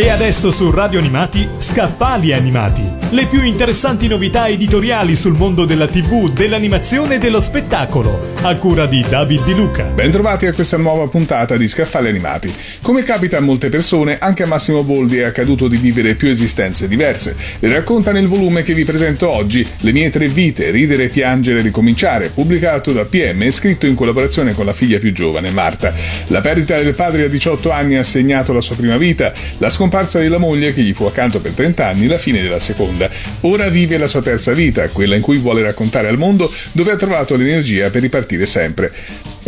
E adesso su Radio Animati, Scaffali Animati. Le più interessanti novità editoriali sul mondo della TV, dell'animazione e dello spettacolo. A cura di David Di Luca. Bentrovati a questa nuova puntata di Scaffali Animati. Come capita a molte persone, anche a Massimo Boldi è accaduto di vivere più esistenze diverse. Le racconta nel volume che vi presento oggi, Le mie tre vite, ridere, piangere, ricominciare, pubblicato da PM e scritto in collaborazione con la figlia più giovane, Marta. La perdita del padre a 18 anni ha segnato la sua prima vita, la scomparsa della moglie che gli fu accanto per 30 anni, la fine della seconda. Ora vive la sua terza vita, quella in cui vuole raccontare al mondo dove ha trovato l'energia per ripartire sempre.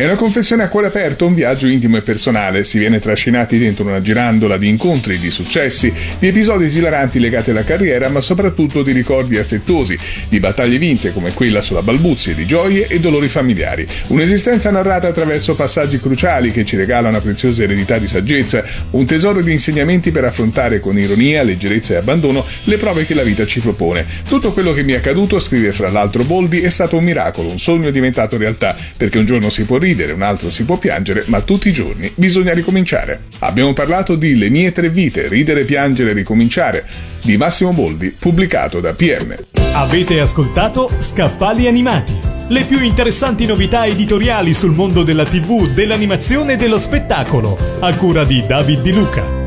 È una confessione a cuore aperto, un viaggio intimo e personale. Si viene trascinati dentro una girandola di incontri, di successi, di episodi esilaranti legati alla carriera, ma soprattutto di ricordi affettuosi, di battaglie vinte come quella sulla balbuzie, di gioie e dolori familiari. Un'esistenza narrata attraverso passaggi cruciali che ci regala una preziosa eredità di saggezza, un tesoro di insegnamenti per affrontare con ironia, leggerezza e abbandono le prove che la vita ci propone. Tutto quello che mi è accaduto, scrive fra l'altro Boldi, è stato un miracolo, un sogno diventato realtà, perché un giorno si può ridere, un altro si può piangere, ma tutti i giorni bisogna ricominciare. Abbiamo parlato di Le mie tre vite, ridere, piangere, ricominciare, di Massimo Boldi, pubblicato da PM. Avete ascoltato Scaffali Animati. Le più interessanti novità editoriali sul mondo della TV, dell'animazione e dello spettacolo. A cura di David Di Luca.